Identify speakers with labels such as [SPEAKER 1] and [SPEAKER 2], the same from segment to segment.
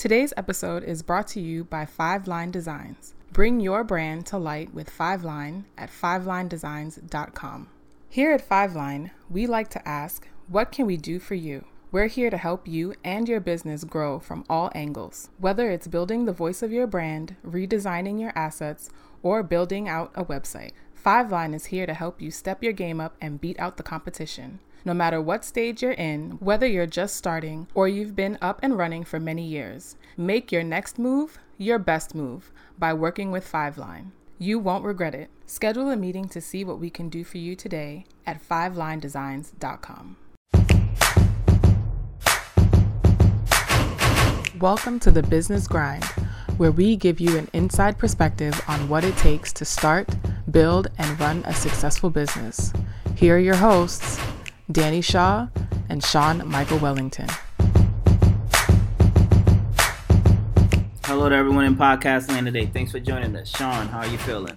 [SPEAKER 1] Today's episode is brought to you by Five Line Designs. Bring your brand to light with Five Line at fivelinedesigns.com. Here at Five Line, we like to ask, what can we do for you? We're here to help you and your business grow from all angles. Whether it's building the voice of your brand, redesigning your assets, or building out a website, Five Line is here to help you step your game up and beat out the competition. No matter what stage you're in, whether you're just starting or you've been up and running for many years, make your next move your best move by working with Five Line. You won't regret it. Schedule a meeting to see what we can do for you today at fivelinedesigns.com. Welcome to the Business Grind, where we give you an inside perspective on what it takes to start, build, and run a successful business. Here are your hosts, Danny Shaw and Sean Michael Wellington.
[SPEAKER 2] Hello to everyone in podcast land today. Thanks for joining us. Sean, how are you feeling?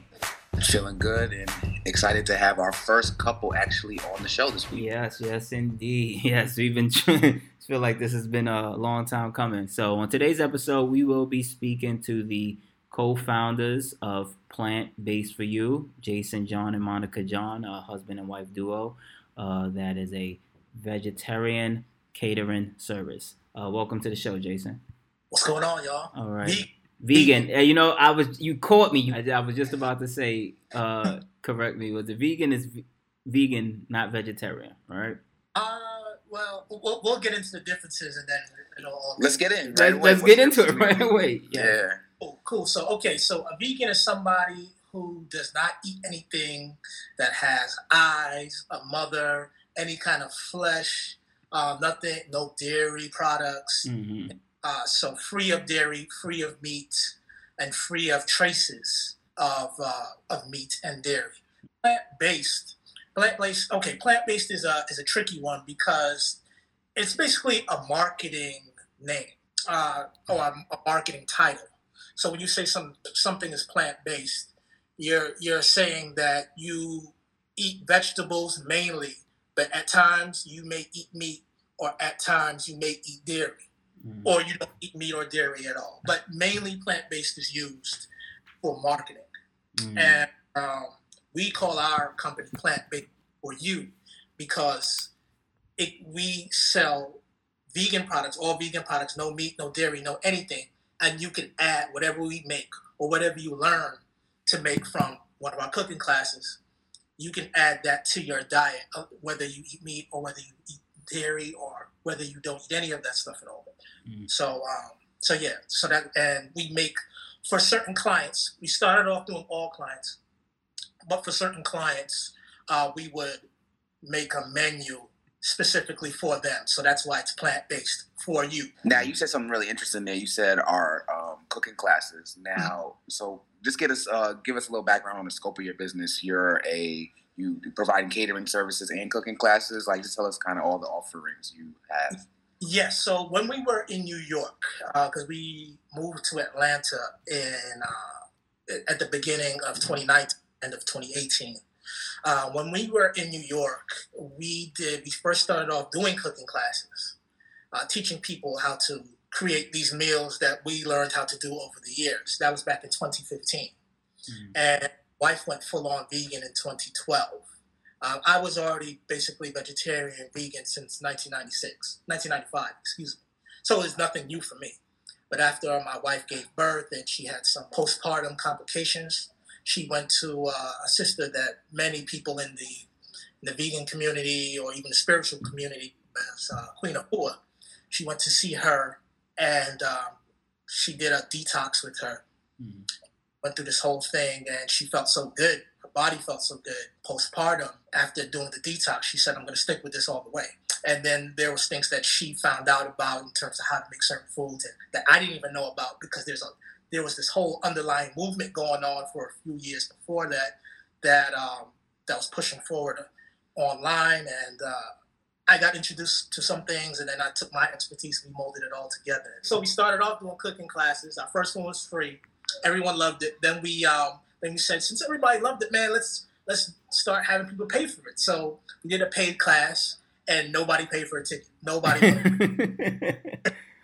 [SPEAKER 3] Feeling good and excited to have our first couple actually on the show this week.
[SPEAKER 2] Yes, yes, indeed. Yes, we've been feel like this has been a long time coming. So on today's episode, we will be speaking to the co-founders of Plant Based for You, Jason John and Monica John, a husband and wife duo. Uh, that is a vegetarian catering service. Uh, welcome to the show, Jason.
[SPEAKER 4] What's going on, y'all?
[SPEAKER 2] All right. Ve- vegan. vegan. Uh, you know, I was you caught me. I, I was just about to say, uh, correct me. Was the vegan is v- vegan, not vegetarian, right?
[SPEAKER 4] Uh, well, well, we'll get into the differences and then
[SPEAKER 3] you know. Let's get in.
[SPEAKER 2] Right let's, let's get into it right away.
[SPEAKER 3] Yeah. yeah.
[SPEAKER 4] Cool, cool. So, okay, so a vegan is somebody who does not eat anything that has eyes, a mother, any kind of flesh, uh, nothing, no dairy products. Mm-hmm. Uh, so free of dairy, free of meat, and free of traces of uh, of meat and dairy. Plant based, plant based. Okay, plant based is a is a tricky one because it's basically a marketing name uh, or a, a marketing title. So when you say some something is plant based, you're you're saying that you eat vegetables mainly, but at times you may eat meat, or at times you may eat dairy, mm. or you don't eat meat or dairy at all. But mainly plant based is used for marketing, mm. and um, we call our company Plant Based for You because it we sell vegan products, all vegan products, no meat, no dairy, no anything, and you can add whatever we make or whatever you learn to make from one of our cooking classes, you can add that to your diet, whether you eat meat or whether you eat dairy or whether you don't eat any of that stuff at all. Mm. So, um, so yeah, so that and we make for certain clients. We started off doing all clients, but for certain clients, uh, we would make a menu specifically for them. So that's why it's plant based for you.
[SPEAKER 3] Now you said something really interesting there. You said our cooking classes. Now, so just get us uh, give us a little background on the scope of your business. You're a you providing catering services and cooking classes. Like, just tell us kind of all the offerings you have.
[SPEAKER 4] Yes. So when we were in New York, because uh, we moved to Atlanta in uh, at the beginning of 2019, end of 2018. Uh, when we were in New York, we did we first started off doing cooking classes, uh, teaching people how to create these meals that we learned how to do over the years. That was back in 2015. Mm-hmm. And wife went full on vegan in 2012. Um, I was already basically vegetarian vegan since 1996, 1995, excuse me. So it was nothing new for me. But after my wife gave birth and she had some postpartum complications, she went to uh, a sister that many people in the in the vegan community or even the spiritual community, as uh, Queen Afua, she went to see her and um, she did a detox with her. Mm-hmm. Went through this whole thing, and she felt so good. Her body felt so good. Postpartum, after doing the detox, she said, "I'm going to stick with this all the way." And then there was things that she found out about in terms of how to make certain foods and that I didn't even know about because there's a there was this whole underlying movement going on for a few years before that that um, that was pushing forward online and uh, I got introduced to some things, and then I took my expertise and we molded it all together. So we started off doing cooking classes. Our first one was free. Everyone loved it. Then we um, then we said, since everybody loved it, man, let's let's start having people pay for it. So we did a paid class, and nobody paid for a ticket. Nobody.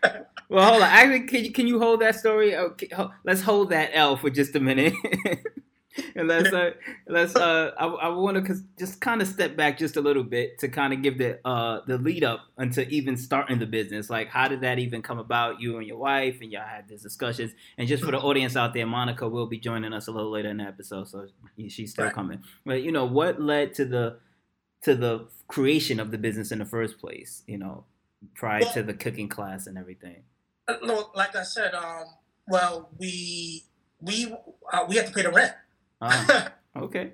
[SPEAKER 2] well, hold on. Actually, can you can you hold that story? Okay, let's hold that L for just a minute. and let's uh, let's uh, I, I want to just kind of step back just a little bit to kind of give the uh the lead up until even starting the business. Like, how did that even come about? You and your wife, and y'all had these discussions. And just for the audience out there, Monica will be joining us a little later in the episode, so she's still right. coming. But you know, what led to the to the creation of the business in the first place? You know, prior well, to the cooking class and everything.
[SPEAKER 4] Uh, no, like I said, um, well, we we uh, we had to pay the rent.
[SPEAKER 2] Oh, okay.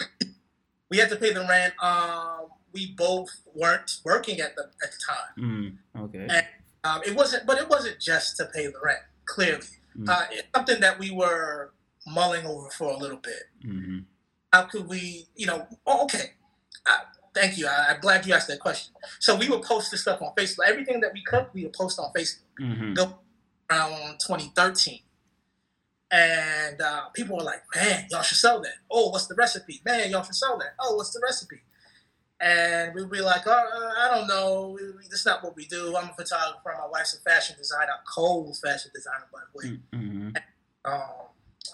[SPEAKER 4] we had to pay the rent. Um, we both weren't working at the at the
[SPEAKER 2] time. Mm, okay.
[SPEAKER 4] And um, it wasn't, but it wasn't just to pay the rent. Clearly, mm. uh, it's something that we were mulling over for a little bit.
[SPEAKER 2] Mm-hmm.
[SPEAKER 4] How could we, you know? Oh, okay. Uh, thank you. I, am glad you asked that question. So we would post this stuff on Facebook. Everything that we cooked, we would post on Facebook.
[SPEAKER 2] Mm-hmm.
[SPEAKER 4] Around 2013. And uh, people were like, man, y'all should sell that. Oh, what's the recipe? Man, y'all should sell that. Oh, what's the recipe? And we'd be like, oh, I don't know. That's not what we do. I'm a photographer. My wife's a fashion designer, cold fashion designer, by the way.
[SPEAKER 2] Mm-hmm.
[SPEAKER 4] Um,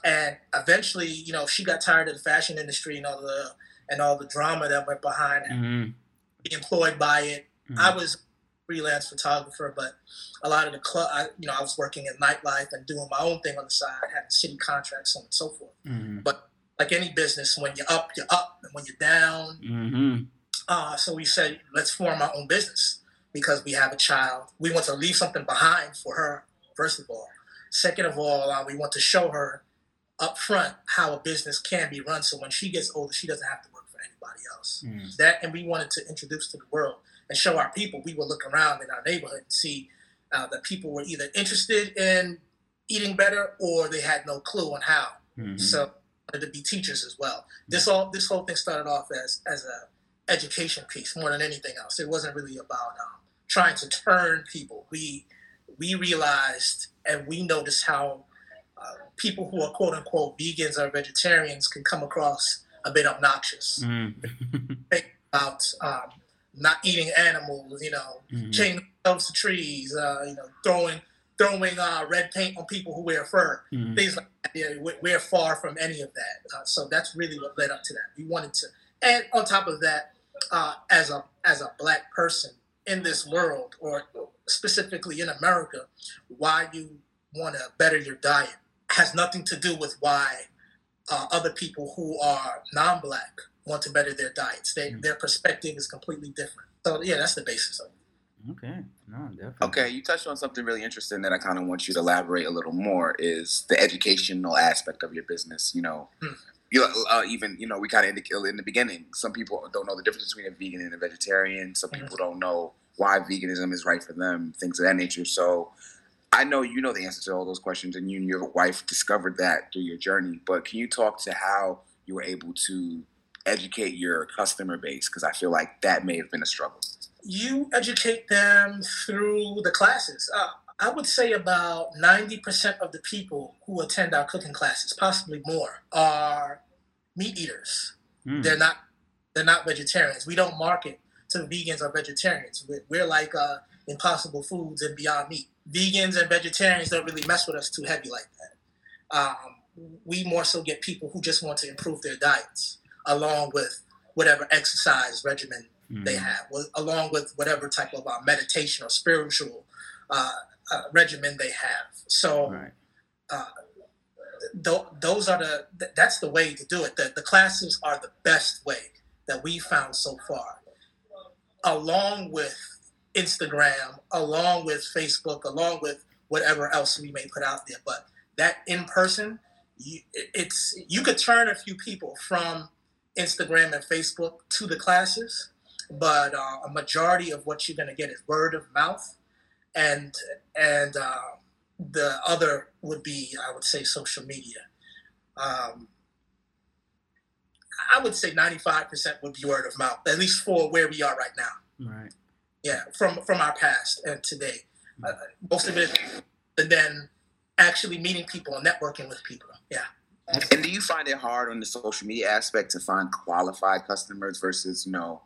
[SPEAKER 4] and eventually, you know, she got tired of the fashion industry and all the and all the drama that went behind it.
[SPEAKER 2] Mm-hmm.
[SPEAKER 4] Employed by it. Mm-hmm. I was freelance photographer, but a lot of the club, I, you know, I was working in nightlife and doing my own thing on the side, having city contracts, so on and so forth.
[SPEAKER 2] Mm-hmm.
[SPEAKER 4] But like any business, when you're up, you're up, and when you're down.
[SPEAKER 2] Mm-hmm.
[SPEAKER 4] Uh, so we said, let's form our own business because we have a child. We want to leave something behind for her, first of all. Second of all, uh, we want to show her up front how a business can be run. So when she gets older, she doesn't have to work for anybody else.
[SPEAKER 2] Mm.
[SPEAKER 4] That, and we wanted to introduce to the world and show our people, we would look around in our neighborhood and see uh, that people were either interested in eating better or they had no clue on how.
[SPEAKER 2] Mm-hmm.
[SPEAKER 4] So to be teachers as well. This all this whole thing started off as as a education piece more than anything else. It wasn't really about um, trying to turn people. We we realized and we noticed how uh, people who are quote unquote vegans or vegetarians can come across a bit obnoxious.
[SPEAKER 2] Mm.
[SPEAKER 4] about um, not eating animals, you know,
[SPEAKER 2] mm-hmm.
[SPEAKER 4] chaining themselves to trees, uh, you know, throwing throwing uh, red paint on people who wear fur,
[SPEAKER 2] mm-hmm.
[SPEAKER 4] things like that. Yeah, we're far from any of that. Uh, so that's really what led up to that. We wanted to, and on top of that, uh, as a as a black person in this world, or specifically in America, why you want to better your diet has nothing to do with why uh, other people who are non-black want to better their diets. They, mm. Their perspective is completely different. So yeah, that's the basis of it.
[SPEAKER 2] Okay. No, definitely.
[SPEAKER 3] Okay, you touched on something really interesting that I kind of want you to elaborate a little more is the educational aspect of your business. You know,
[SPEAKER 4] mm.
[SPEAKER 3] you uh, even you know we kind of indicated in the beginning. Some people don't know the difference between a vegan and a vegetarian. Some people mm don't know why veganism is right for them. Things of that nature. So. I know you know the answer to all those questions, and you and your wife discovered that through your journey. But can you talk to how you were able to educate your customer base? Because I feel like that may have been a struggle.
[SPEAKER 4] You educate them through the classes. Uh, I would say about 90% of the people who attend our cooking classes, possibly more, are meat eaters.
[SPEAKER 2] Mm.
[SPEAKER 4] They're not they're not vegetarians. We don't market to vegans or vegetarians. We're, we're like uh, Impossible Foods and Beyond Meat. Vegans and vegetarians don't really mess with us too heavy like that. Um, we more so get people who just want to improve their diets along with whatever exercise regimen mm. they have, with, along with whatever type of uh, meditation or spiritual uh, uh, regimen they have. So,
[SPEAKER 2] right.
[SPEAKER 4] Uh, th- those are the th- that's the way to do it. The, the classes are the best way that we found so far, along with Instagram, along with Facebook, along with whatever else we may put out there. But that in person, you, it's you could turn a few people from Instagram and Facebook to the classes, but uh, a majority of what you're going to get is word of mouth, and and uh, the other would be, I would say, social media. Um, I would say 95% would be word of mouth, at least for where we are right now.
[SPEAKER 2] Right.
[SPEAKER 4] Yeah, from from our past and today, uh, most of it, and then actually meeting people and networking with people. Yeah.
[SPEAKER 3] And do you find it hard on the social media aspect to find qualified customers versus, you know,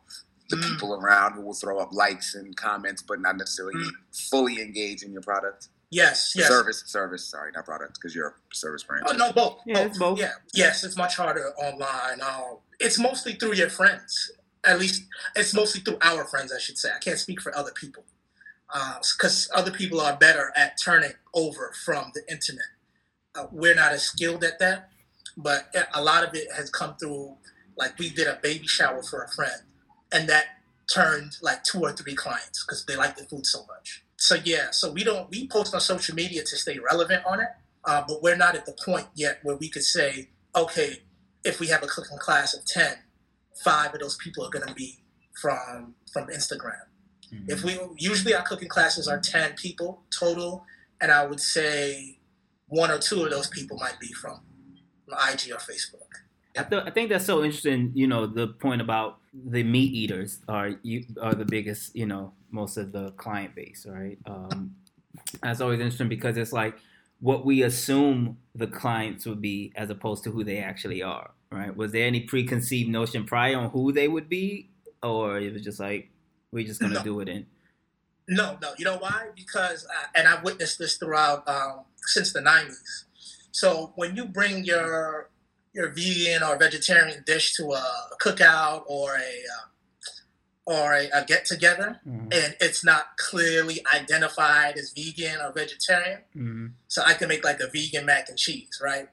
[SPEAKER 3] the mm. people around who will throw up likes and comments but not necessarily mm. fully engage in your product?
[SPEAKER 4] Yes, yes.
[SPEAKER 3] Service, service. Sorry, not product, because you're a service brand.
[SPEAKER 4] Oh no, both.
[SPEAKER 2] Yeah, it's both.
[SPEAKER 4] Yeah, yes, it's much harder online. Um, it's mostly through your friends. At least it's mostly through our friends, I should say. I can't speak for other people, because uh, other people are better at turning over from the internet. Uh, we're not as skilled at that, but a lot of it has come through. Like we did a baby shower for a friend, and that turned like two or three clients because they like the food so much. So yeah, so we don't we post on social media to stay relevant on it, uh, but we're not at the point yet where we could say, okay, if we have a cooking class of 10, five of those people are going to be from from Instagram. Mm-hmm. If we usually our cooking classes are 10 people total, and I would say one or two of those people might be from IG or Facebook.
[SPEAKER 2] I, th- I, think that's so interesting. You know, the point about the meat eaters are you are the biggest. You know, most of the client base, right? Um, that's always interesting because it's like what we assume the clients would be as opposed to who they actually are, right? Was there any preconceived notion prior on who they would be, or it was just like we're just gonna no. do it in?
[SPEAKER 4] No, no. You know why? Because uh, and I've witnessed this throughout um, since the '90s. So when you bring your your vegan or vegetarian dish to a, cookout or a uh, or a, a get together, mm-hmm. and it's not clearly identified as vegan or vegetarian. Mm-hmm. So I can make like a vegan mac and cheese, right?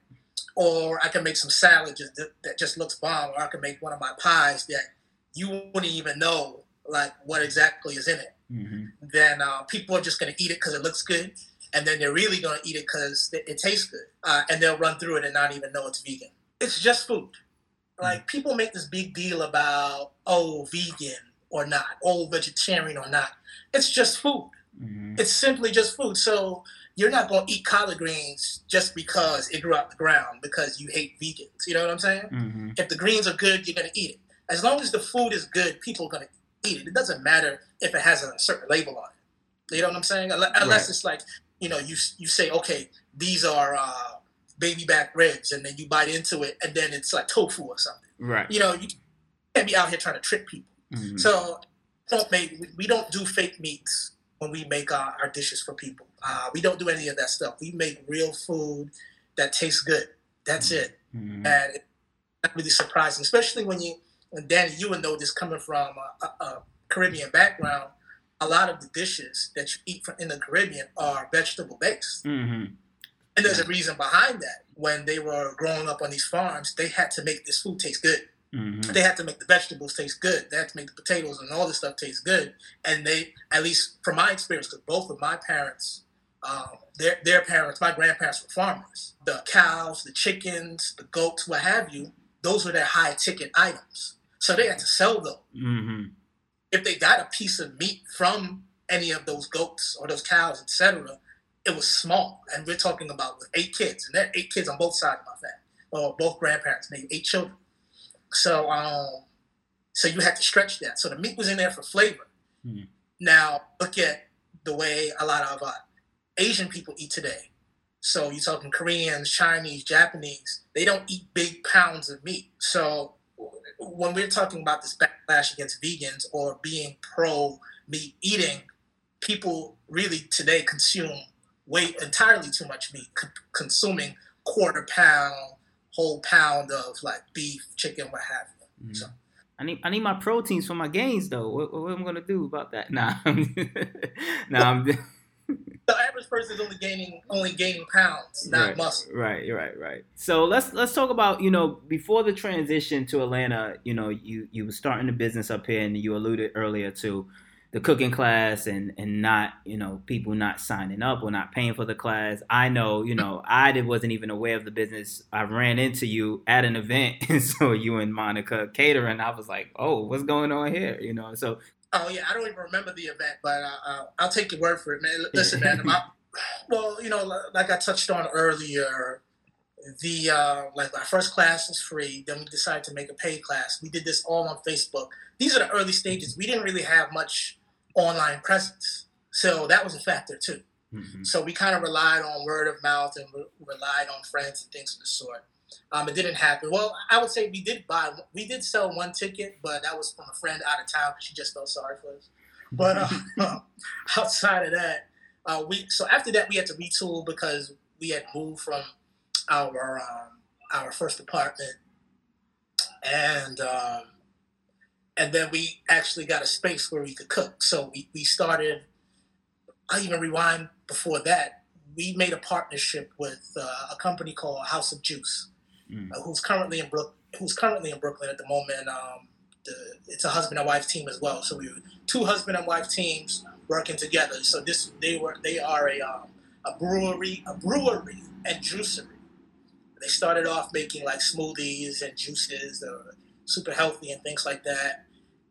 [SPEAKER 4] Or I can make some salad just, that just looks bomb, or I can make one of my pies that you wouldn't even know like what exactly is in it. Mm-hmm. Then uh, people are just gonna eat it because it looks good, and then they're really gonna eat it because it, it, tastes good, uh, and they'll run through it and not even know it's vegan it's just food. Like mm. people make this big deal about oh vegan or not, oh vegetarian or not. It's just food. Mm-hmm. It's simply just food. So you're not gonna eat collard greens just because it grew out the ground because you hate vegans. You know what I'm saying? Mm-hmm. If the greens are good, you're gonna eat it. As long as the food is good, people are gonna eat it. It doesn't matter if it has a certain label on it. You know what I'm saying? Unless right. it's like you know you you say okay these are uh, baby back ribs and then you bite into it and then it's like tofu or something.
[SPEAKER 2] Right.
[SPEAKER 4] You know, you can't be out here trying to trick people. Mm-hmm. So don't make we don't do fake meats when we make our, our dishes for people. Uh, we don't do any of that stuff. We make real food that tastes good. That's mm-hmm. it. Mm-hmm. And it's really surprising, especially when you when Danny, you would know this coming from a, a, a Caribbean background. A lot of the dishes that you eat from in the Caribbean are vegetable based. Mm-hmm. And there's a reason behind that. When they were growing up on these farms, they had to make this food taste good. Mm-hmm. They had to make the vegetables taste good. They had to make the potatoes and all this stuff taste good. And they, at least from my experience, because both of my parents, um, their their parents, my grandparents were farmers. The cows, the chickens, the goats, what have you, those were their high ticket items. So they had to sell them. Mm-hmm. If they got a piece of meat from any of those goats or those cows, etc., it was small, and we're talking about with eight kids, and there are eight kids on both sides of my family, or both grandparents, maybe eight children. So, um, so you had to stretch that. So the meat was in there for flavor. Mm. Now look at the way a lot of uh, Asian people eat today. So you're talking Koreans, Chinese, Japanese. They don't eat big pounds of meat. So when we're talking about this backlash against vegans or being pro meat eating, people really today consume way entirely too much meat, c- consuming quarter pound, whole pound of like beef, chicken, what have you. Mm-hmm. So.
[SPEAKER 2] I need I need my proteins for my gains though. What, what am I gonna do about that? Nah, nah. I'm,
[SPEAKER 4] the average person is only gaining only gaining pounds, not
[SPEAKER 2] right,
[SPEAKER 4] muscle.
[SPEAKER 2] Right, right, right. So let's let's talk about you know before the transition to Atlanta. You know, you you were starting a business up here, and you alluded earlier to the cooking class and and not you know people not signing up or not paying for the class i know you know i did, wasn't even aware of the business i ran into you at an event and so you and monica catering i was like oh what's going on here you know so
[SPEAKER 4] oh yeah i don't even remember the event but uh, uh, i'll take your word for it man listen man I, well you know like i touched on earlier the uh, like our first class was free then we decided to make a paid class we did this all on facebook these are the early stages we didn't really have much online presence. So that was a factor too. Mm-hmm. So we kind of relied on word of mouth and re- relied on friends and things of the sort. Um, it didn't happen. Well, I would say we did buy, we did sell one ticket, but that was from a friend out of town. She just felt sorry for us. But uh, outside of that, uh, we so after that we had to retool because we had moved from our um, our first apartment, and um, and then we actually got a space where we could cook. So we, we started. I even rewind before that. We made a partnership with uh, a company called House of Juice, mm. uh, who's currently in Brook, who's currently in Brooklyn at the moment. Um, the, it's a husband and wife team as well. So we were two husband and wife teams working together. So this they were they are a um, a brewery a brewery and juicery. They started off making like smoothies and juices were super healthy and things like that.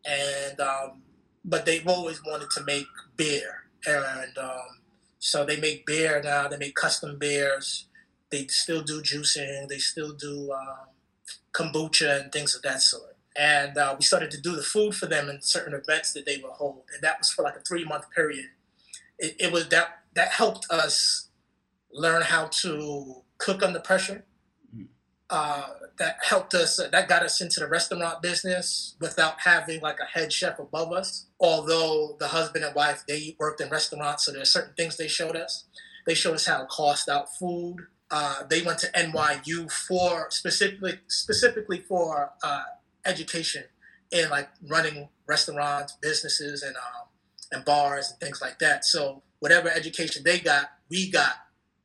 [SPEAKER 4] And um, but they've always wanted to make beer, and um, so they make beer now. They make custom beers. They still do juicing. They still do um, kombucha and things of that sort and uh, we started to do the food for them in certain events that they would hold, and that was for like a three month period. It, it, was that that helped us learn how to cook under pressure. Mm. Uh, that helped us. Uh, that got us into the restaurant business without having like a head chef above us. Although the husband and wife they worked in restaurants, so there's certain things they showed us. They showed us how to cost out food. Uh, they went to NYU for specifically specifically for uh, education in like running restaurants, businesses, and um, and bars and things like that. So whatever education they got, we got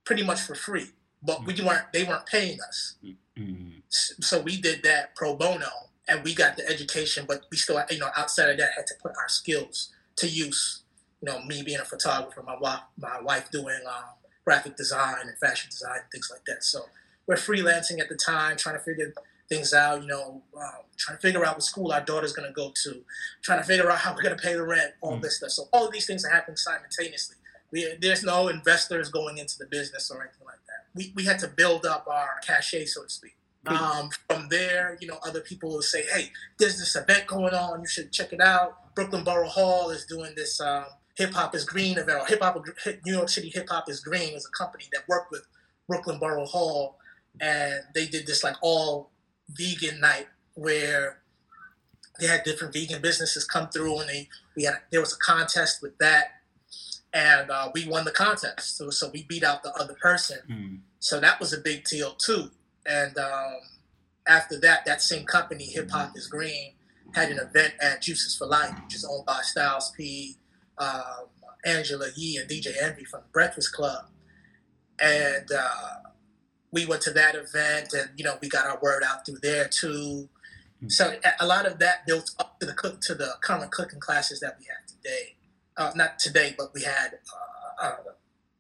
[SPEAKER 4] pretty much for free. But we mm-hmm. weren't they weren't paying us. Mm-hmm. So we did that pro bono, and we got the education. But we still, you know, outside of that, had to put our skills to use. You know, me being a photographer, my wife, my wife doing um, graphic design and fashion design, things like that. So we're freelancing at the time, trying to figure things out, you know, um, trying to figure out what school our daughter's going to go to, trying to figure out how we're going to pay the rent, all mm this stuff. So all of these things are happening simultaneously. We, there's no investors going into the business or anything like that. We, we had to build up our cachet, so to speak. Um, from there, you know, other people will say, hey, there's this event going on. You should check it out. Brooklyn Borough Hall is doing this um, Hip Hop is Green event, or Hip Hop New York City Hip Hop is Green is a company that worked with Brooklyn Borough Hall, and they did this like all vegan night where they had different vegan businesses come through and they we had there was a contest with that and uh, we won the contest. So so we beat out the other person. Mm. so that was a big deal too. And um, after that that same company hip hop is green had an event at juices for life which is owned by styles p um, angela yee and dj envy from breakfast club. And uh, we went to that event and you know we got our word out through there too. Mm-hmm. so a lot of that built up to the cook to the current cooking classes that we have today. Uh, not today but we had uh, uh,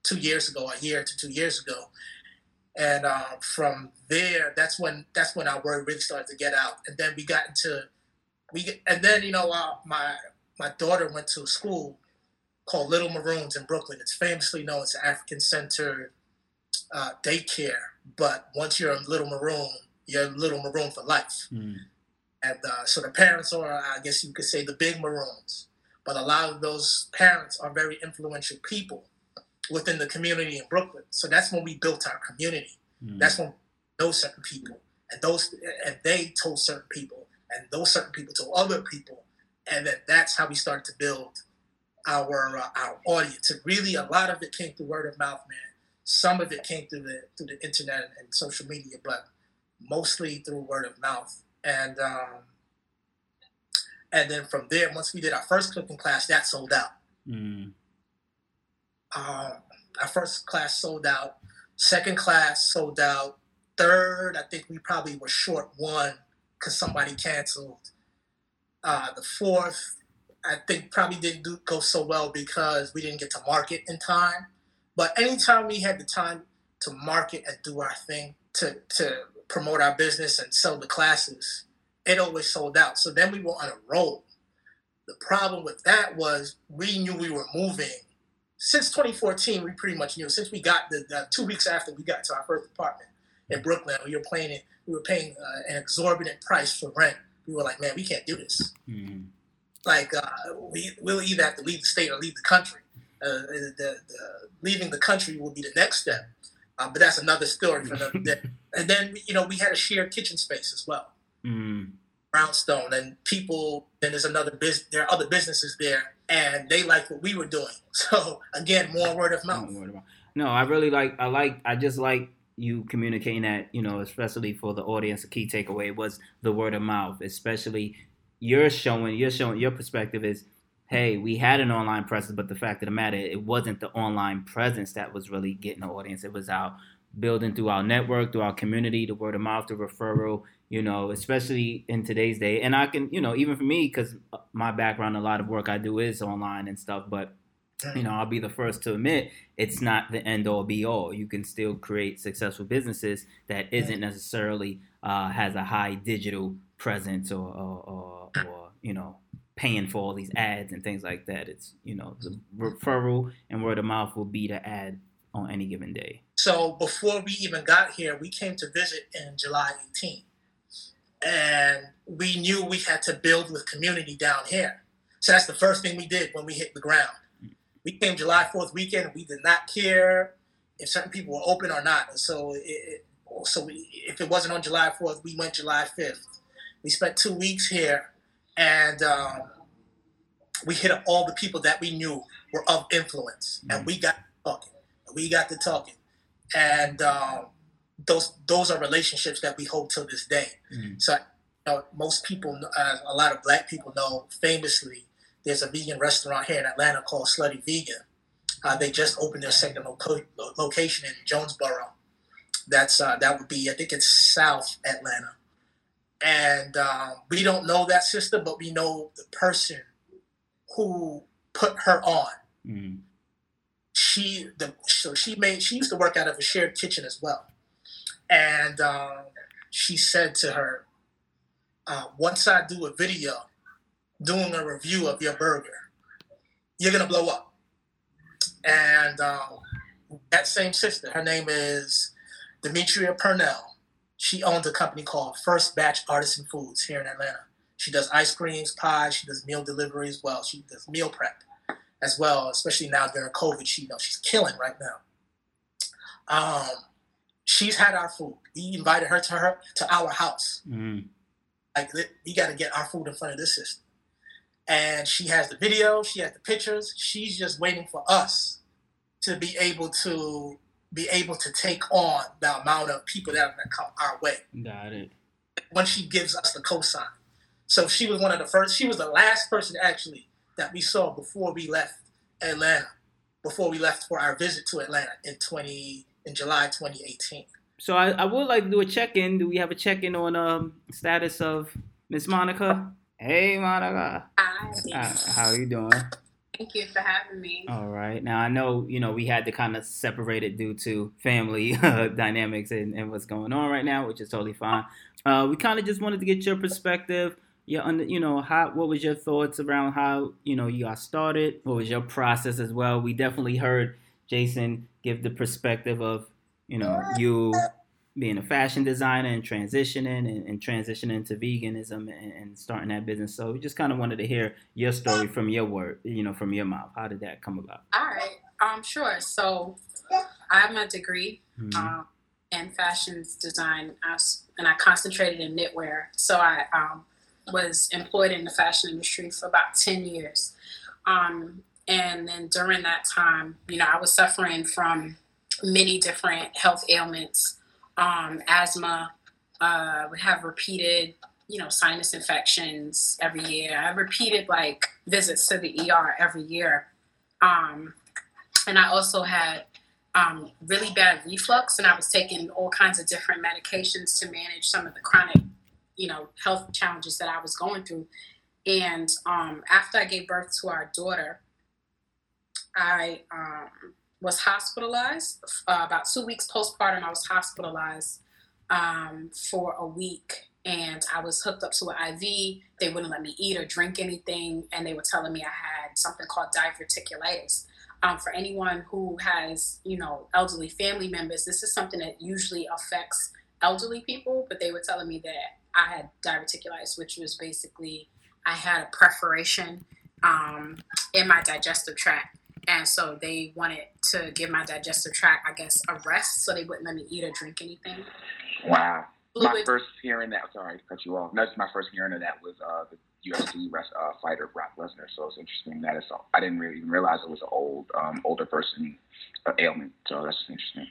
[SPEAKER 4] two years ago a year to two years ago. And uh, from there that's when that's when our word really started to get out. And then we got into we and then you know uh, my my daughter went to a school called little maroons in brooklyn it's famously known as african centered uh, daycare but once you're a little maroon, you're a little maroon for life. Mm. And uh, so the parents are, I guess you could say, the big maroons. But a lot of those parents are very influential people within the community in Brooklyn. So that's when we built our community. Mm. That's when those certain people and those and they told certain people and those certain people told other people, and then that's how we started to build our uh, our audience. And really, a lot of it came through word of mouth, man. Some of it came through the through the internet and social media, but mostly through word of mouth. And um, and then from there, once we did our first cooking class, that sold out. Mm. Um, our first class sold out. Second class sold out. Third, I think we probably were short one because somebody canceled. Uh, the fourth, I think probably didn't do, go so well because we didn't get to market in time. But anytime we had the time to market and do our thing, to, to promote our business and sell the classes, it always sold out. So then we were on a roll. The problem with that was we knew we were moving. Since 2014, we pretty much knew. Since we got the, the two weeks after we got to our first apartment in Brooklyn, we were paying we were paying uh, an exorbitant price for rent. We were like, man, we can't do this. Mm-hmm. Like, uh, we we'll either have to leave the state or leave the country. Uh, the, the, leaving the country will be the next step. Uh, but that's another story for another day. And then you know we had a shared kitchen space as well. Mm. Brownstone, and people. Then there's another business. There are other businesses there, and they like what we were doing. So again, more word of mouth.
[SPEAKER 2] Word of mouth. No, I really like. I like. I just like you communicating that. You know, especially for the audience, a key takeaway was the word of mouth. Especially you're showing. You're showing your perspective is. Hey, we had an online presence, but the fact of the matter, it wasn't the online presence that was really getting the audience. It was our building through our network, through our community, the word of mouth, the referral, you know, especially in today's day. And I can, you know, even for me, because my background, a lot of work I do is online and stuff, but you know, I'll be the first to admit it's not the end all be all. You can still create successful businesses that isn't necessarily uh, has a high digital presence or, or, or, or, you know, paying for all these ads and things like that. It's, you know, the referral and word of mouth will be the ad on any given day.
[SPEAKER 4] So before we even got here, we came to visit in July 18. And we knew we had to build with community down here. So that's the first thing we did when we hit the ground. We came July 4th weekend we did not care if certain people were open or not. And so it, so we, if it wasn't on July 4th, we went July 5th. We spent two weeks here and um, we hit up all the people that we knew were of influence. And we got talking. We got to talking and um, those those are relationships that we hold till this day.
[SPEAKER 2] Mm.
[SPEAKER 4] So, you know, most people, uh, a lot of Black people know, famously, there's a vegan restaurant here in Atlanta called Slutty Vegan. Uh, they just opened their second loco- location in Jonesboro. That's uh, that would be, I think it's South Atlanta, and um, we don't know that sister, but we know the person who put her on.
[SPEAKER 2] Mm.
[SPEAKER 4] She the so she made she used to work out of a shared kitchen as well, and um, she said to her, uh, "Once I do a video doing a review of your burger, you're gonna blow up." And um, that same sister, her name is Demetria Purnell. She owns a company called First Batch Artisan Foods here in Atlanta. She does ice creams, pies. She does meal delivery as well. She does meal prep as well, especially now during COVID. She you know she's killing right now. Um, she's had our food. We invited her to her to our house.
[SPEAKER 2] Mm.
[SPEAKER 4] Like we got to get our food in front of this system. And she has the video. She has the pictures. She's just waiting for us to be able to be able to take on the amount of people that are going to come our way.
[SPEAKER 2] Got it.
[SPEAKER 4] When she gives us the cosign. So she was one of the first. She was the last person actually that we saw before we left Atlanta, before we left for our visit to Atlanta in 20 in July 2018.
[SPEAKER 2] So I, I would like to do a check-in. Do we have a check-in on um status of Miss Monica? Hey, Monica.
[SPEAKER 5] Hi.
[SPEAKER 2] Uh, how are you doing?
[SPEAKER 5] Thank you for having me.
[SPEAKER 2] All right. Now I know you know we had to kind of separate it due to family uh, dynamics and, and what's going on right now, which is totally fine. Uh, we kind of just wanted to get your perspective. Your under, you know, how what was your thoughts around how you know you got started? What was your process as well? We definitely heard Jason give the perspective of you know you being a fashion designer and transitioning and, and transitioning to veganism and, and, starting that business. So we just kind of wanted to hear your story from your word, you know, from your mouth. How did that come about?
[SPEAKER 5] All right. Um, sure. So I have my degree
[SPEAKER 2] Mhm.
[SPEAKER 5] um, in fashion design, I was, and I concentrated in knitwear. So I um, was employed in the fashion industry for about ten years. Um, and then during that time, you know, I was suffering from many different health ailments, um, asthma, uh, would have repeated, you know, sinus infections every year. I repeated like visits to the ER every year. Um, and I also had um, really bad reflux, and I was taking all kinds of different medications to manage some of the chronic, you know, health challenges that I was going through. And um, after I gave birth to our daughter, I um, was hospitalized. Uh, about two weeks postpartum, I was hospitalized um, for a week. And I was hooked up to an IV. They wouldn't let me eat or drink anything. And they were telling me I had something called diverticulitis. Um, for anyone who has, you know, elderly family members, this is something that usually affects elderly people. But they were telling me that I had diverticulitis, which was basically I had a perforation um, in my digestive tract and so they wanted to give my digestive tract, I guess, a rest, so they wouldn't let me eat or drink anything.
[SPEAKER 3] Wow. my first hearing that. Sorry to cut you off. That's my first hearing of that was uh, the UFC rest, uh, fighter Brock Lesnar. So it's interesting that it's. I didn't really even realize it was an old, um, older person uh, ailment. So that's interesting.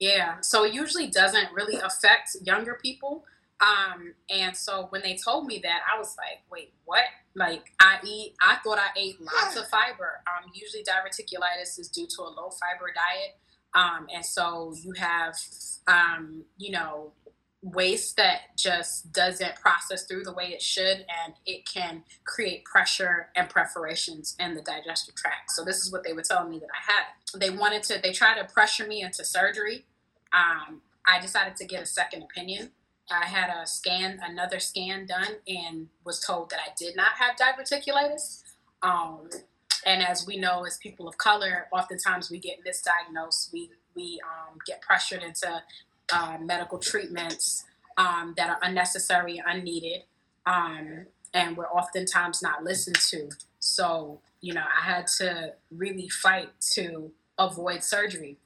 [SPEAKER 5] Yeah. So it usually doesn't really affect younger people. Um, and so when they told me that, I was like, wait, what? Like I eat, I thought I ate lots of fiber. Um, usually diverticulitis is due to a low fiber diet. Um, and so you have, um, you know, waste that just doesn't process through the way it should, and it can create pressure and perforations in the digestive tract. So this is what they were telling me that I had. They wanted to, they tried to pressure me into surgery. Um, I decided to get a second opinion. I had a scan, another scan done, and was told that I did not have diverticulitis. Um, and as we know, as people of color, oftentimes we get misdiagnosed. We we um, get pressured into uh, medical treatments um, that are unnecessary, unneeded, um, and we're oftentimes not listened to. So you know, I had to really fight to avoid surgery,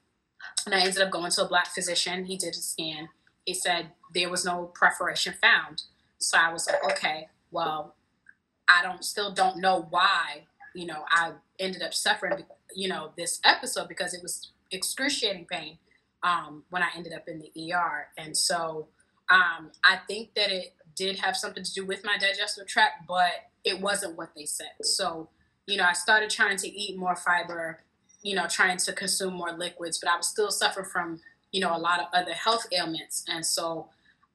[SPEAKER 5] and I ended up going to a black physician. He did a scan. He said there was no perforation found. So I was like, okay, well, I don't still don't know why, you know, I ended up suffering, you know, this episode because it was excruciating pain um, when I ended up in the ER. And so um, I think that it did have something to do with my digestive tract, but it wasn't what they said. So, you know, I started trying to eat more fiber, you know, trying to consume more liquids, but I was still suffering from, you know, a lot of other health ailments. And so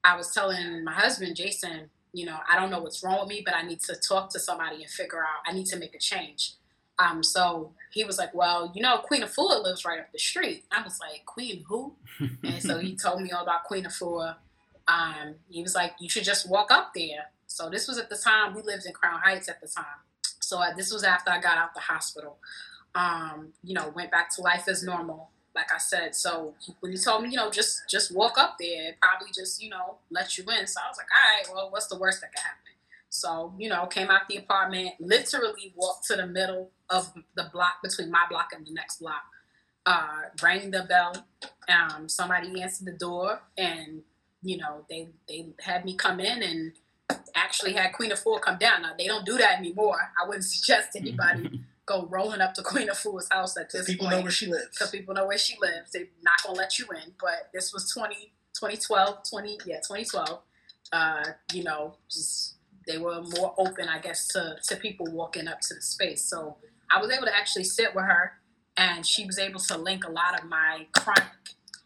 [SPEAKER 5] I was telling my husband, Jason, you know, I don't know what's wrong with me, but I need to talk to somebody and figure out, I need to make a change. Um, so he was like, well, you know, Queen of Afua lives right up the street. I was like, Queen who? and so he told me all about Queen Afua. Um, he was like, you should just walk up there. So this was at the time, we lived in Crown Heights at the time. So uh, this was after I got out the hospital. Um, you know, went back to life as normal like I said. So when he told me, you know, just just walk up there, probably just you know let you in. So I was like, all right, well, what's the worst that could happen? So you know, came out the apartment, literally walked to the middle of the block between my block and the next block. Uh, rang the bell. Um, somebody answered the door, and you know they they had me come in and actually had Queen Afua come down. Now they don't do that anymore. I wouldn't suggest anybody go rolling up to Queen Afua's house at this
[SPEAKER 4] people
[SPEAKER 5] point.
[SPEAKER 4] know where she lives.
[SPEAKER 5] Because people know where she lives. They're not going to let you in. But this was 20, 2012, 20, yeah, 2012. Uh, you know, just they were more open, I guess, to, to people walking up to the space. So I was able to actually sit with her, and she was able to link a lot of my chronic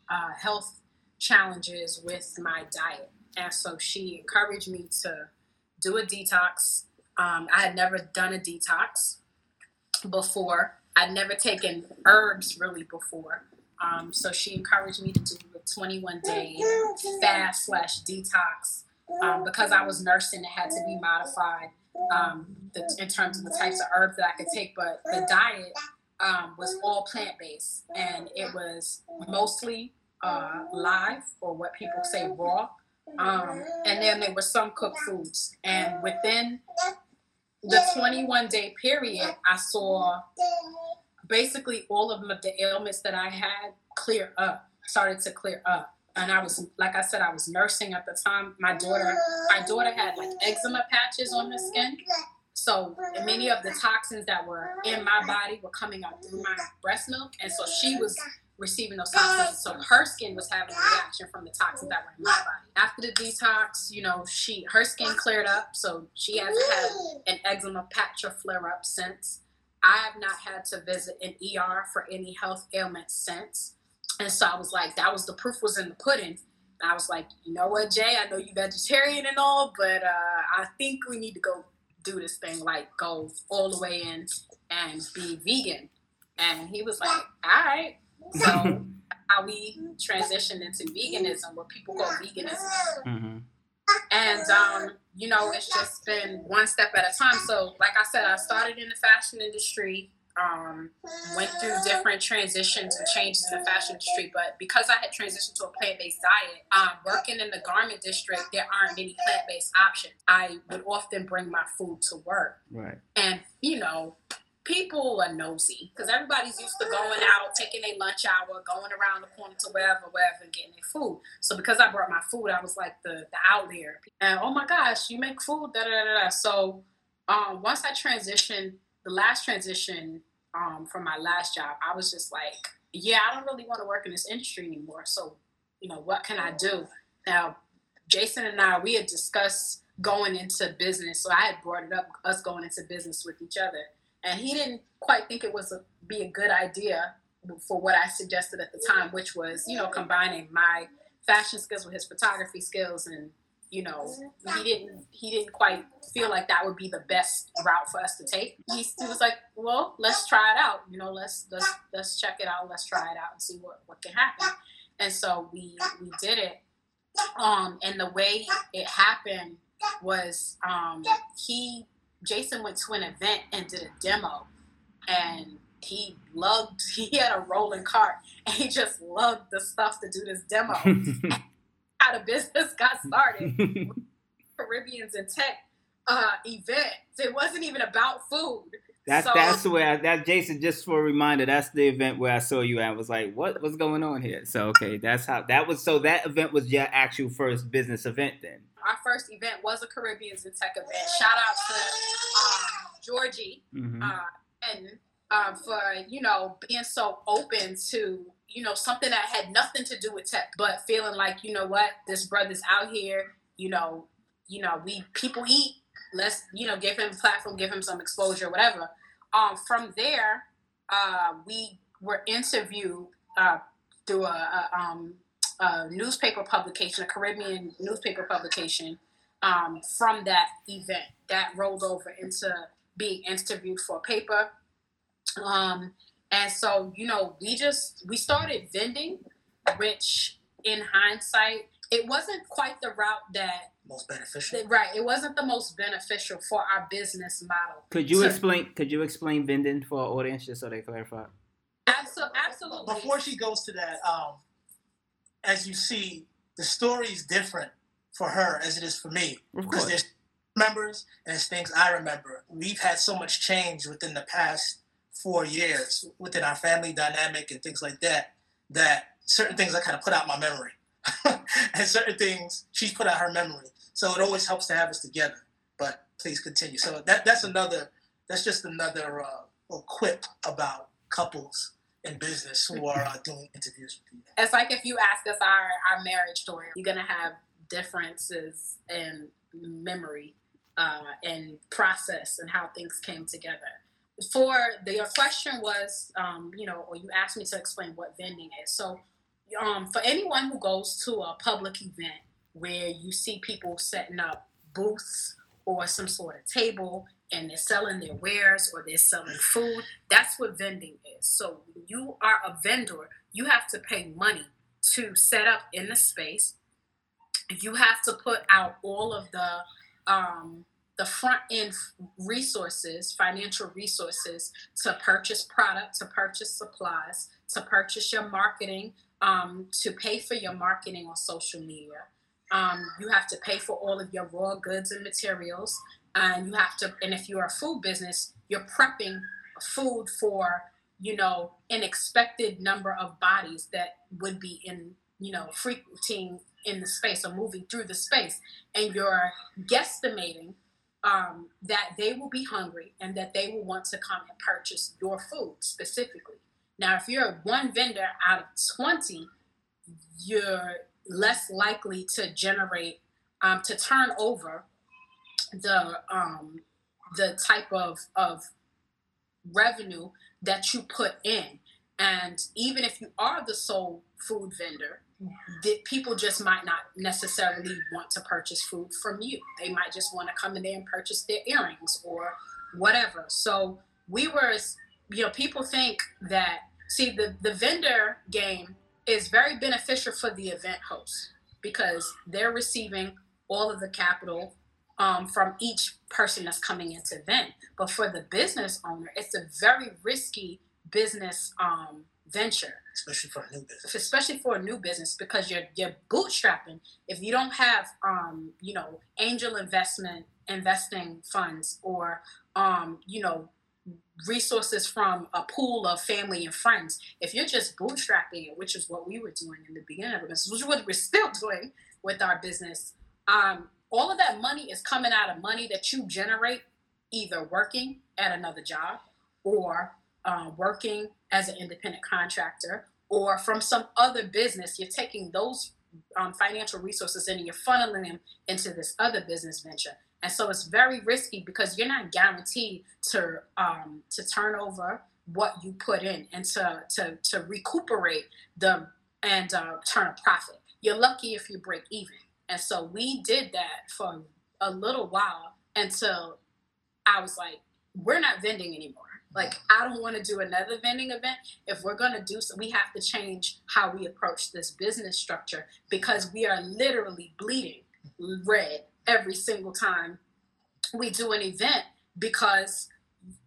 [SPEAKER 5] uh, health challenges with my diet. And so she encouraged me to do a detox. Um, I had never done a detox before. I'd never taken herbs really before. Um, so she encouraged me to do a 21 day fast slash detox. Um, because I was nursing, it had to be modified um, the, in terms of the types of herbs that I could take. But the diet um, was all plant based and it was mostly uh, live or what people say raw. Um, and then there were some cooked foods. And within the 21 day period, I saw basically all of the ailments that I had clear up, started to clear up. And I was, like I said, I was nursing at the time. My daughter, my daughter had like eczema patches on her skin. So many of the toxins that were in my body were coming out through my breast milk. And so she was receiving those toxins. So her skin was having a reaction from the toxins that were in my body. After the detox, you know, she her skin cleared up, so she hasn't had an eczema patch or flare up since. I have not had to visit an ER for any health ailments since. And so I was like, that was the proof was in the pudding. And I was like, you know what, Jay, I know you vegetarian and all, but uh, I think we need to go do this thing, like go all the way in and be vegan. And he was like, all right, so how we transitioned into veganism, where people go veganism. Mm-hmm. And um, you know, it's just been one step at a time. So, like I said, I started in the fashion industry, um, went through different transitions and changes in the fashion industry. But because I had transitioned to a plant based diet, um, working in the garment district, there aren't many plant based options. I would often bring my food to work.
[SPEAKER 2] Right.
[SPEAKER 5] And, you know, people are nosy because everybody's used to going out, taking a lunch hour, going around the corner to wherever, wherever, and getting their food. So because I brought my food, I was like the the outlier. And oh my gosh, you make food, da da da da. So um, once I transitioned, the last transition um, from my last job, I was just like, yeah, I don't really want to work in this industry anymore. So you know, what can I do? Now, Jason and I, we had discussed going into business. So I had brought it up, us going into business with each other. And he didn't quite think it was a, be a good idea for what I suggested at the time, which was, you know, combining my fashion skills with his photography skills and you know he didn't he didn't quite feel like that would be the best route for us to take. He, he was like well let's try it out. You know let's let's let's check it out. Let's try it out and see what what can happen. And so we we did it. Um and the way it happened was um he jason went to an event and did a demo and he loved he had a rolling cart and he just loved the stuff to do this demo. How the business got started. Caribbeans and tech uh event it wasn't even about food
[SPEAKER 2] that's
[SPEAKER 5] so,
[SPEAKER 2] that's where I, that Jason. Just for a reminder, that's the event where I saw you and was like, "What what's going on here?" So okay, that's how that was. So that event was your actual first business event then.
[SPEAKER 5] Our first event was a Caribbeans Tech event. Shout out to um, Georgie mm-hmm. uh, and uh, for you know being so open to you know something that had nothing to do with tech, but feeling like you know what this brother's out here. You know, you know we people eat let's you know give him a platform, give him some exposure, whatever. Um, from there, uh, we were interviewed uh, through a, a, um, a, newspaper publication, a Caribbean newspaper publication. Um, from that event, that rolled over into being interviewed for a paper. Um, and so, you know, we just we started vending, which in hindsight, it wasn't quite the route that
[SPEAKER 4] most beneficial.
[SPEAKER 5] Right. It wasn't the most beneficial for our business model.
[SPEAKER 2] Could you so, explain? Could you explain vending for our audience just so they clarify?
[SPEAKER 5] Absolutely. Absolutely.
[SPEAKER 4] Before she goes to that, um, as you see, the story is different for her as it is for me because there's members and there's things I remember. We've had so much change within the past four years within our family dynamic and things like that that certain things I kind of put out my memory. and certain things she's put out her memory. So it always helps to have us together. But please continue. So that that's another that's just another uh, quip about couples in business who are uh, doing interviews with you.
[SPEAKER 5] It's like if you ask us our our marriage story, you're gonna have differences in memory uh, and process and how things came together. For the your question was, um, you know, or you asked me to explain what vending is. So um, for anyone who goes to a public event where you see people setting up booths or some sort of table and they're selling their wares or they're selling food, that's what vending is. So you are a vendor, you have to pay money to set up in the space. You have to put out all of the um, the front end resources, financial resources to purchase product, to purchase supplies, to purchase your marketing, um, to pay for your marketing on social media. Um, you have to pay for all of your raw goods and materials. And you have to, and if you're a food business, you're prepping food for, you know, an expected number of bodies that would be in, you know, frequenting in the space or moving through the space. And you're guesstimating um, that they will be hungry and that they will want to come and purchase your food specifically. Now, if you're one vendor out of 20, you're less likely to generate, um, to turn over the um, the type of, of revenue that you put in. And even if you are the sole food vendor, the people just might not necessarily want to purchase food from you. They might just want to come in there and purchase their earrings or whatever. So we were, you know, people think that see the the vendor game is very beneficial for the event host because they're receiving all of the capital um, from each person that's coming into event. But for the business owner, it's a very risky business um, venture,
[SPEAKER 4] especially for a new business.
[SPEAKER 5] Especially for a new business because you're you're bootstrapping. If you don't have um, you know angel investment investing funds or um, you know resources from a pool of family and friends. If you're just bootstrapping it, which is what we were doing in the beginning of the business, which is what we're still doing with our business, um, all of that money is coming out of money that you generate either working at another job or uh, working as an independent contractor or from some other business. You're taking those um, financial resources and you're funneling them into this other business venture. And so it's very risky because you're not guaranteed to um, to turn over what you put in and to to, to recuperate the and uh, turn a profit. You're lucky if you break even. And so we did that for a little while until I was like, we're not vending anymore. Like, I don't want to do another vending event. If we're to do so, we have to change how we approach this business structure because we are literally bleeding red every single time we do an event because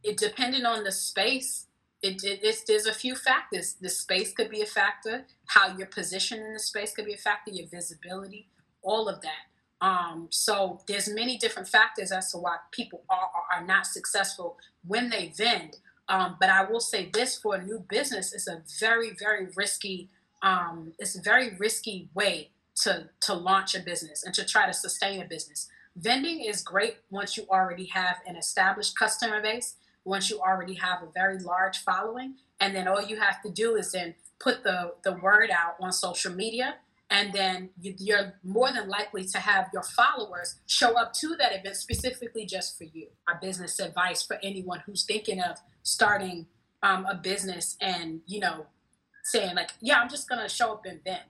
[SPEAKER 5] it depending on the space it, it it's, there's a few factors. The space could be a factor how you're positioned in the space could be a factor your visibility all of that. Um, so there's many different factors as to why people are, are not successful when they vend. Um, but i will say this for a new business it's a very very risky um, it's a very risky way to to launch a business and to try to sustain a business. Vending is great once you already have an established customer base, once you already have a very large following, and then all you have to do is then put the the word out on social media and then you're more than likely to have your followers show up to that event specifically just for you. Our business advice for anyone who's thinking of starting um, a business and you know saying like, yeah, I'm just gonna show up and vent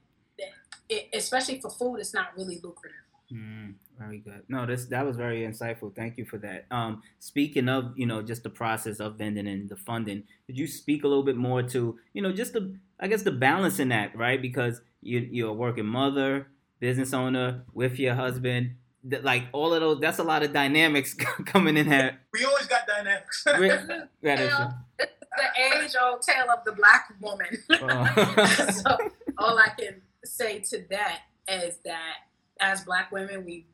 [SPEAKER 5] it, especially for food, it's not really lucrative.
[SPEAKER 2] Mm, very good. No, this that was very insightful. Thank you for that. Um, speaking of, you know, just the process of vending and the funding, could you speak a little bit more to, you know, just the, I guess the balance in that, right? Because you, you're a working mother, business owner with your husband, that like all of those. That's a lot of dynamics coming in here.
[SPEAKER 4] We always got dynamics.
[SPEAKER 5] yeah, the age old tale of the black woman. Oh. so all I can say to that is that as black women, we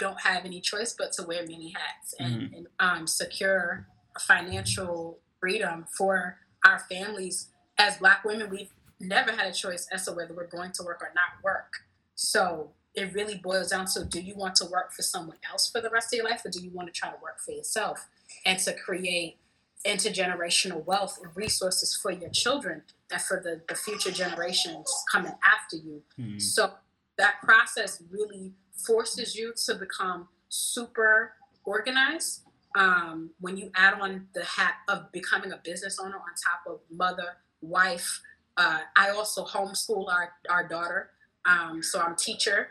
[SPEAKER 5] don't have any choice but to wear many hats and, mm-hmm. and um, secure financial freedom for our families. As black women, we've never had a choice as to whether we're going to work or not work. So it really boils down to do you want to work for someone else for the rest of your life or do you want to try to work for yourself and to create intergenerational wealth and resources for your children and for the, the future generations coming after you. Mm-hmm. So that process really forces you to become super organized. Um, when you add on the hat of becoming a business owner on top of mother, wife, uh, I also homeschool our, our daughter. Um, so I'm teacher.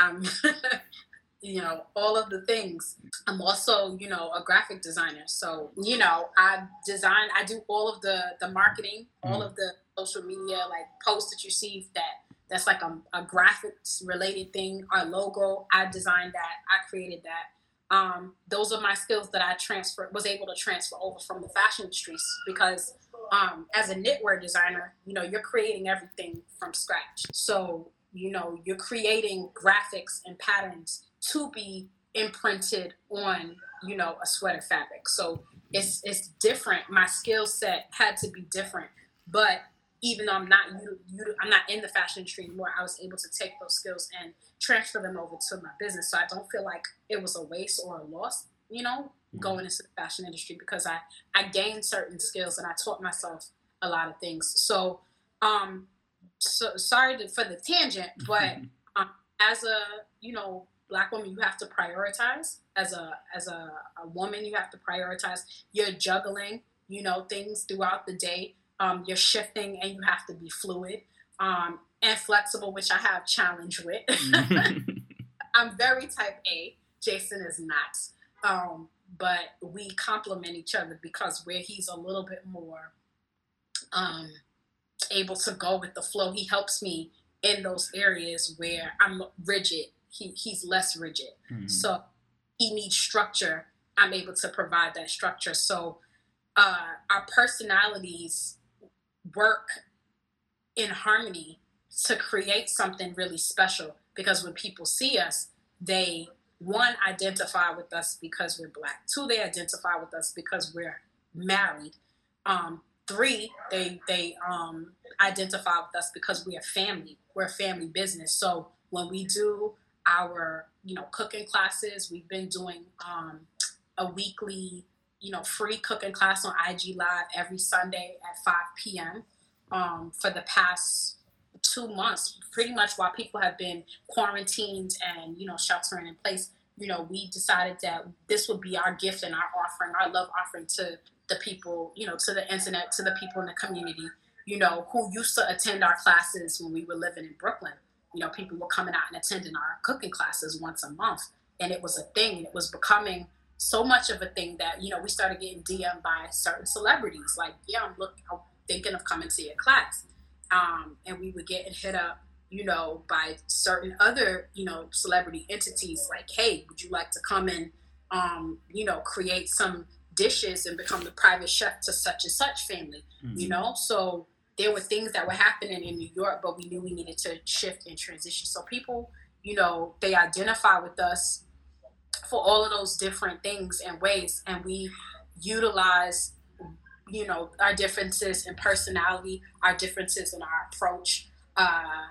[SPEAKER 5] Um, you know, all of the things. I'm also, you know, a graphic designer. So, you know, I design, I do all of the the marketing, all mm. of the social media like posts that you see that that's like a, a graphics related thing. Our logo, I designed that, I created that. Um, those are my skills that I transfer was able to transfer over from the fashion industries because um, as a knitwear designer, you know, you're creating everything from scratch. So, you know, you're creating graphics and patterns to be imprinted on you know a sweater fabric. So it's it's different. My skill set had to be different. But even though i'm not you, you i'm not in the fashion industry anymore i was able to take those skills and transfer them over to my business. So i don't feel like it was a waste or a loss you know mm-hmm. going into the fashion industry because i i gained certain skills and i taught myself a lot of things. So um so sorry to, for the tangent but um, as a you know black woman you have to prioritize. As a as a, a woman you have to prioritize you're juggling you know things throughout the day. Um, you're shifting and you have to be fluid um, and flexible which i have challenge with. I'm very type a. Jason is not. Um, but we complement each other because where he's a little bit more um, able to go with the flow he helps me in those areas where i'm rigid he, he's less rigid. Mm-hmm. So he needs structure. I'm able to provide that structure. So uh, our personalities work in harmony to create something really special because when people see us, they one identify with us because we're black. Two, they identify with us because we're married. Um, three, they they um, identify with us because we are family. We're a family business. So when we do our you know cooking classes, we've been doing um, a weekly you know free cooking class on IG Live every Sunday at 5 p.m. Um, for the past two months, pretty much while people have been quarantined and you know sheltering in place. You know, we decided that this would be our gift and our offering, our love offering to the people, you know, to the internet, to the people in the community, you know, who used to attend our classes when we were living in Brooklyn. You know, people were coming out and attending our cooking classes once a month. And it was a thing, and it was becoming so much of a thing that, you know, we started getting DM'd by certain celebrities, like, yeah, I'm looking, I'm thinking of coming to your class. Um, and we would get hit up, you know, by certain other, you know, celebrity entities like, hey, would you like to come and, um, you know, create some dishes and become the private chef to such and such family, mm-hmm. you know? So there were things that were happening in New York, but we knew we needed to shift and transition. So people, you know, they identify with us for all of those different things and ways, and we utilize, you know, our differences in personality, our differences in our approach, uh,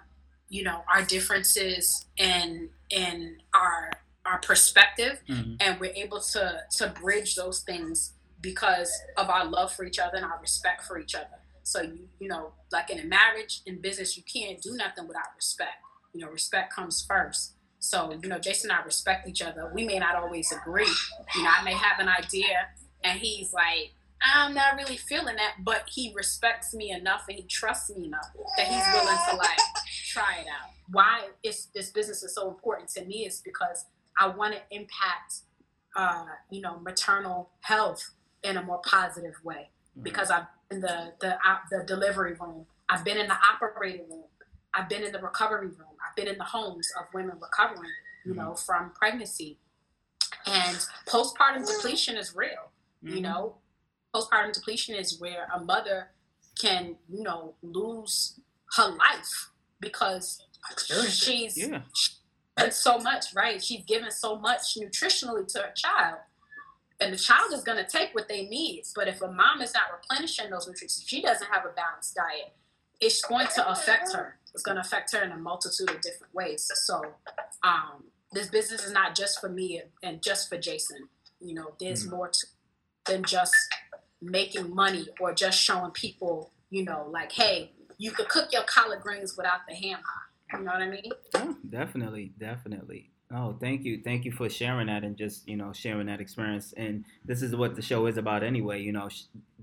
[SPEAKER 5] you know, our differences in in our our perspective mm-hmm. and we're able to to bridge those things because of our love for each other and our respect for each other so you you know like in a marriage in business you can't do nothing without respect you know respect comes first so you know jason and i respect each other we may not always agree you know i may have an idea and he's like I'm not really feeling that, but he respects me enough and he trusts me enough that he's willing to like try it out. Why is this business is so important to me is because I want to impact, uh, you know, maternal health in a more positive way mm-hmm. because I've in the the the delivery room. I've been in the operating room. I've been in the recovery room. I've been in the homes of women recovering, you mm-hmm. know, from pregnancy. And postpartum depletion is real. Mm-hmm. You know, postpartum depletion is where a mother can, you know, lose her life because she's yeah and so much, right? She's given so much nutritionally to her child. And the child is going to take what they need. But if a mom is not replenishing those nutrients, if she doesn't have a balanced diet, it's going to affect her. It's going to affect her in a multitude of different ways. So, um, this business is not just for me and just for Jason. You know, there's mm-hmm. more to, than just making money or just showing people, you know, like, hey, you could cook your collard greens without the ham. You know what I mean? Oh,
[SPEAKER 2] definitely, definitely. Oh, thank you, thank you for sharing that and just you know sharing that experience. And this is what the show is about anyway. You know,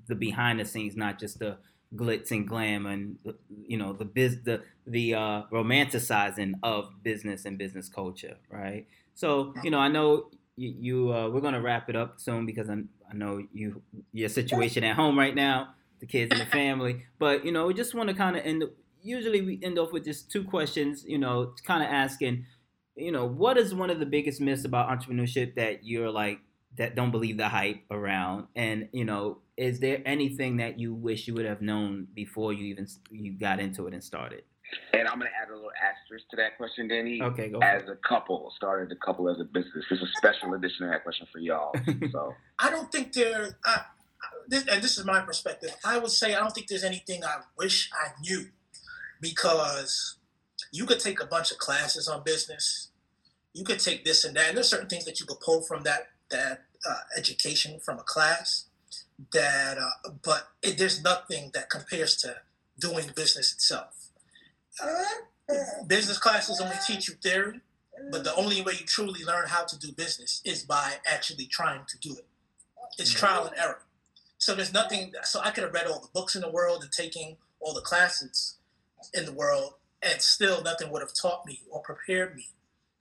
[SPEAKER 2] the behind the scenes, not just the glitz and glam and you know the biz the the uh, romanticizing of business and business culture, right? So you know, I know you, you uh, we're gonna wrap it up soon because I, I know you your situation at home right now, the kids and the family. But you know, we just want to kind of end usually we end off with just two questions, you know, kind of asking, you know, what is one of the biggest myths about entrepreneurship that you're like that don't believe the hype around and you know is there anything that you wish you would have known before you even you got into it and started
[SPEAKER 3] and I'm going to add a little asterisk to that question, Danny.
[SPEAKER 2] Okay, go.
[SPEAKER 3] As a couple, started a couple as a business. This is a special edition of that question for y'all. So
[SPEAKER 4] I don't think there. I, this, and this is my perspective. I would say I don't think there's anything I wish I knew because you could take a bunch of classes on business. You could take this and that. And there's certain things that you could pull from that that uh, education from a class. That, uh, but it, there's nothing that compares to doing business itself. business classes only teach you theory, but the only way you truly learn how to do business is by actually trying to do it. It's trial and error. So there's nothing. So I could have read all the books in the world and taking all the classes, in the world, and still nothing would have taught me or prepared me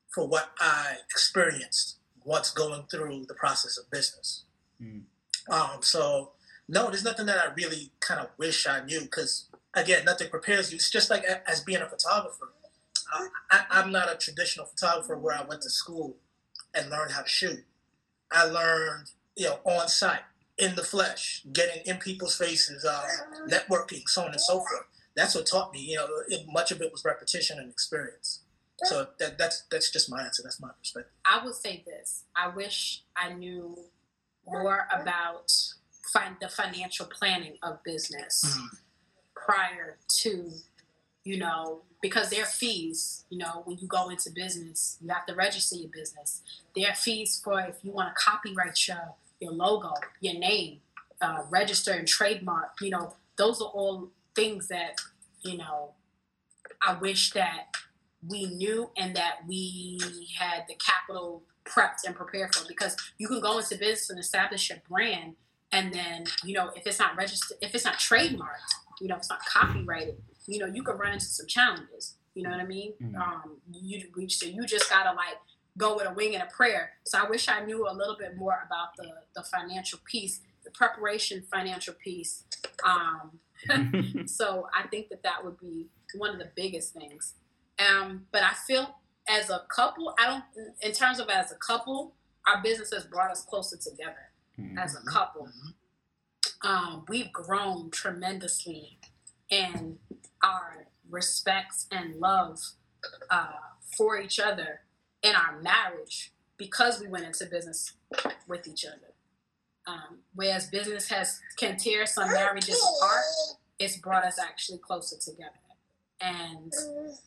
[SPEAKER 4] for what I experienced once going through the process of business. Mm. Um, so, no, there's nothing that I really kind of wish I knew because, again, nothing prepares you. It's just like as being a photographer. I, I'm not a traditional photographer where I went to school and learned how to shoot. I learned, you know, on site, in the flesh, getting in people's faces, uh, networking, so on and so forth that's what taught me. You know, it, much of it was repetition and experience. So that, that's that's just my answer. That's my perspective.
[SPEAKER 5] I would say this. I wish I knew more about find the financial planning of business
[SPEAKER 4] Mhm.
[SPEAKER 5] prior to, you know, because there are fees, you know, when you go into business, you have to register your business. There are fees for if you want to copyright your, your logo, your name, uh, register and trademark, you know, those are all things that, you know, I wish that we knew and that we had the capital prepped and prepared for because you can go into business and establish a brand and then you know if it's not registered if it's not trademarked you know if it's not copyrighted you know you can run into some challenges you know what i mean
[SPEAKER 2] Mhm.
[SPEAKER 5] um you reach so you just gotta like go with a wing and a prayer so i wish i knew a little bit more about the the financial piece preparation financial piece um so I think that that would be one of the biggest things. Um, but I feel as a couple, I don't, in terms of as a couple, our business has brought us closer together
[SPEAKER 2] Mhm.
[SPEAKER 5] as a couple.
[SPEAKER 4] Mhm.
[SPEAKER 5] Um, we've grown tremendously in our respect and love uh, for each other in our marriage because we went into business with each other. Um, whereas business has can tear some marriages apart, it's brought us actually closer together. And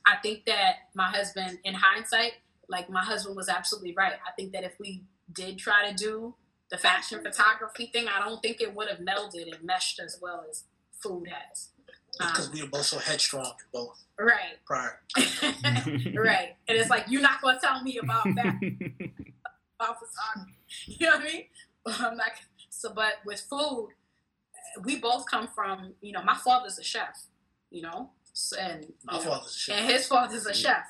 [SPEAKER 5] I think that my husband, in hindsight, like my husband was absolutely right. I think that if we did try to do the fashion photography thing, I don't think it would have melded and meshed as well as food has.
[SPEAKER 4] Because
[SPEAKER 5] Um,
[SPEAKER 4] we were both so headstrong, both
[SPEAKER 5] right,
[SPEAKER 4] prior.
[SPEAKER 5] right. And it's like you're not gonna tell me about that about photography. You know what I mean? I'm not so but with food, we both come from, you know, my father's a chef, you know, and
[SPEAKER 4] My
[SPEAKER 5] you know,
[SPEAKER 4] father's a chef.
[SPEAKER 5] and his father's a chef.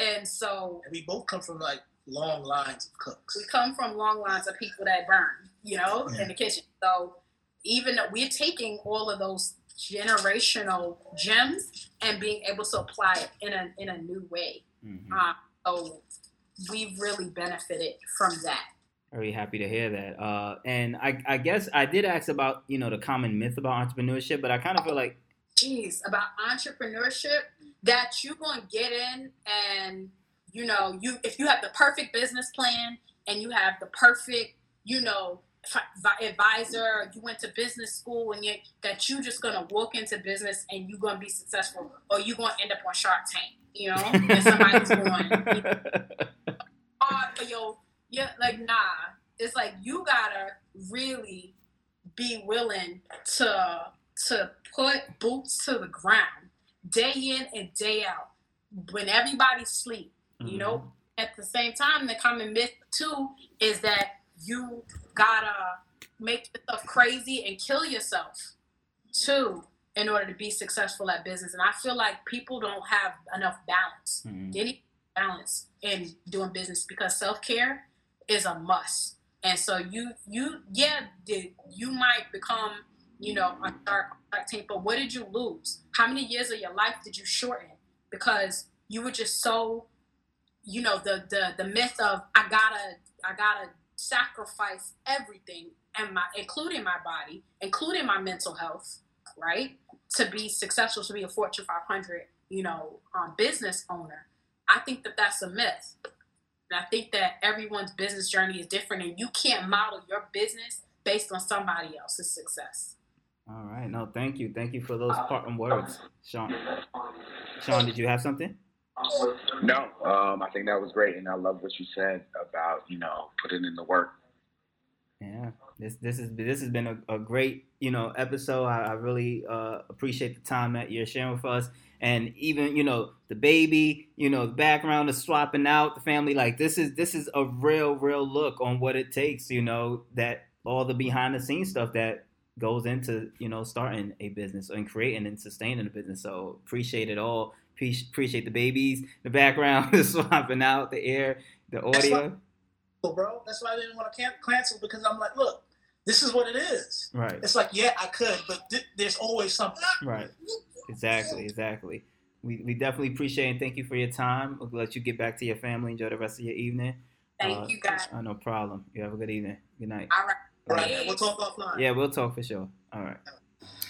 [SPEAKER 5] And so
[SPEAKER 4] And we both come from like long lines of cooks.
[SPEAKER 5] we come from long lines of people that burn, you know,
[SPEAKER 4] Yeah.
[SPEAKER 5] in the kitchen. So even though we're taking all of those generational gems and being able to apply it in a in a new way.
[SPEAKER 2] Mhm.
[SPEAKER 5] Uh, so we've really benefited from that.
[SPEAKER 2] Very happy to hear that. Uh, and I, I guess I did ask about you know the common myth about entrepreneurship, but I kind of feel like
[SPEAKER 5] Jeez, about entrepreneurship that you're gonna get in and you know you if you have the perfect business plan and you have the perfect you know advisor you went to business school and you that you just gonna walk into business and you're gonna be successful or you're gonna end up on Shark Tank you know and somebody's going oh, yo, yeah, like nah. It's like you gotta really be willing to to put boots to the ground day in and day out when everybody sleep. You know, at the same time, the common myth too is that you gotta make yourself crazy and kill yourself too in order to be successful at business. And I feel like people don't have enough balance
[SPEAKER 2] Mhm.
[SPEAKER 5] they need balance in doing business because self care is a must. And so you you yeah did you might become you know a dark dark tank, but what did you lose? How many years of your life did you shorten because you were just so you know the the the myth of I gotta I gotta sacrifice everything and my including my body, including my mental health, right? To be successful, to be a Fortune 500, you know, um, business owner. I think that that's a myth. And I think that everyone's business journey is different, and you can't model your business based on somebody else's success.
[SPEAKER 2] All right. No, thank you. Thank you for those parting words, Sean. Sean, did you have something?
[SPEAKER 3] No, um, I think that was great, and I love what you said about you know putting in the work.
[SPEAKER 2] Yeah, this this is this has been a, a great you know episode. I, I really uh, appreciate the time that you're sharing with us, and even you know the baby, you know the background, is swapping out, the family. Like this is this is a real real look on what it takes. You know that all the behind the scenes stuff that goes into you know starting a business and creating and sustaining a business. So appreciate it all. Pre- Appreciate the babies, the background, the swapping out, the air, the
[SPEAKER 4] That's
[SPEAKER 2] audio.
[SPEAKER 4] Bro, that's why I didn't want to cancel because I'm like, look, this is what it is.
[SPEAKER 2] Right.
[SPEAKER 4] It's like, yeah, I could, but th- there's always something.
[SPEAKER 2] Right. Exactly. Exactly. We, we definitely appreciate and thank you for your time. We'll let you get back to your family. Enjoy the rest of your evening.
[SPEAKER 5] Thank
[SPEAKER 2] Uh,
[SPEAKER 5] you guys.
[SPEAKER 2] Uh, no problem. You have a good evening. Good night.
[SPEAKER 5] All right.
[SPEAKER 4] All right, we'll talk offline.
[SPEAKER 2] Yeah, we'll talk for sure. All right.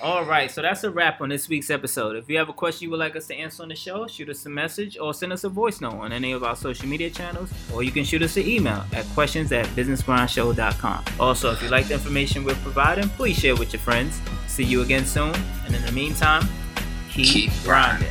[SPEAKER 2] All right, so that's a wrap on this week's episode. If you have a question you would like us to answer on the show, shoot us a message or send us a voice note on any of our social media channels, or you can shoot us an email at questions at businessgrindshow.com. Also, if you like the information we're providing, please share with your friends. See you again soon, and in the meantime, keep,
[SPEAKER 3] Keep
[SPEAKER 2] grinding.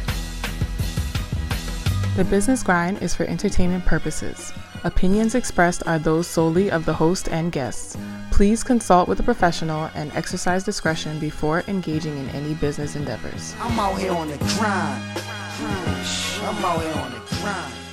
[SPEAKER 1] The Business Grind is for entertainment purposes. Opinions expressed are those solely of the host and guests. Please consult with a professional and exercise discretion before engaging in any business endeavors.
[SPEAKER 6] I'm out here on the grind. I'm out here on the grind.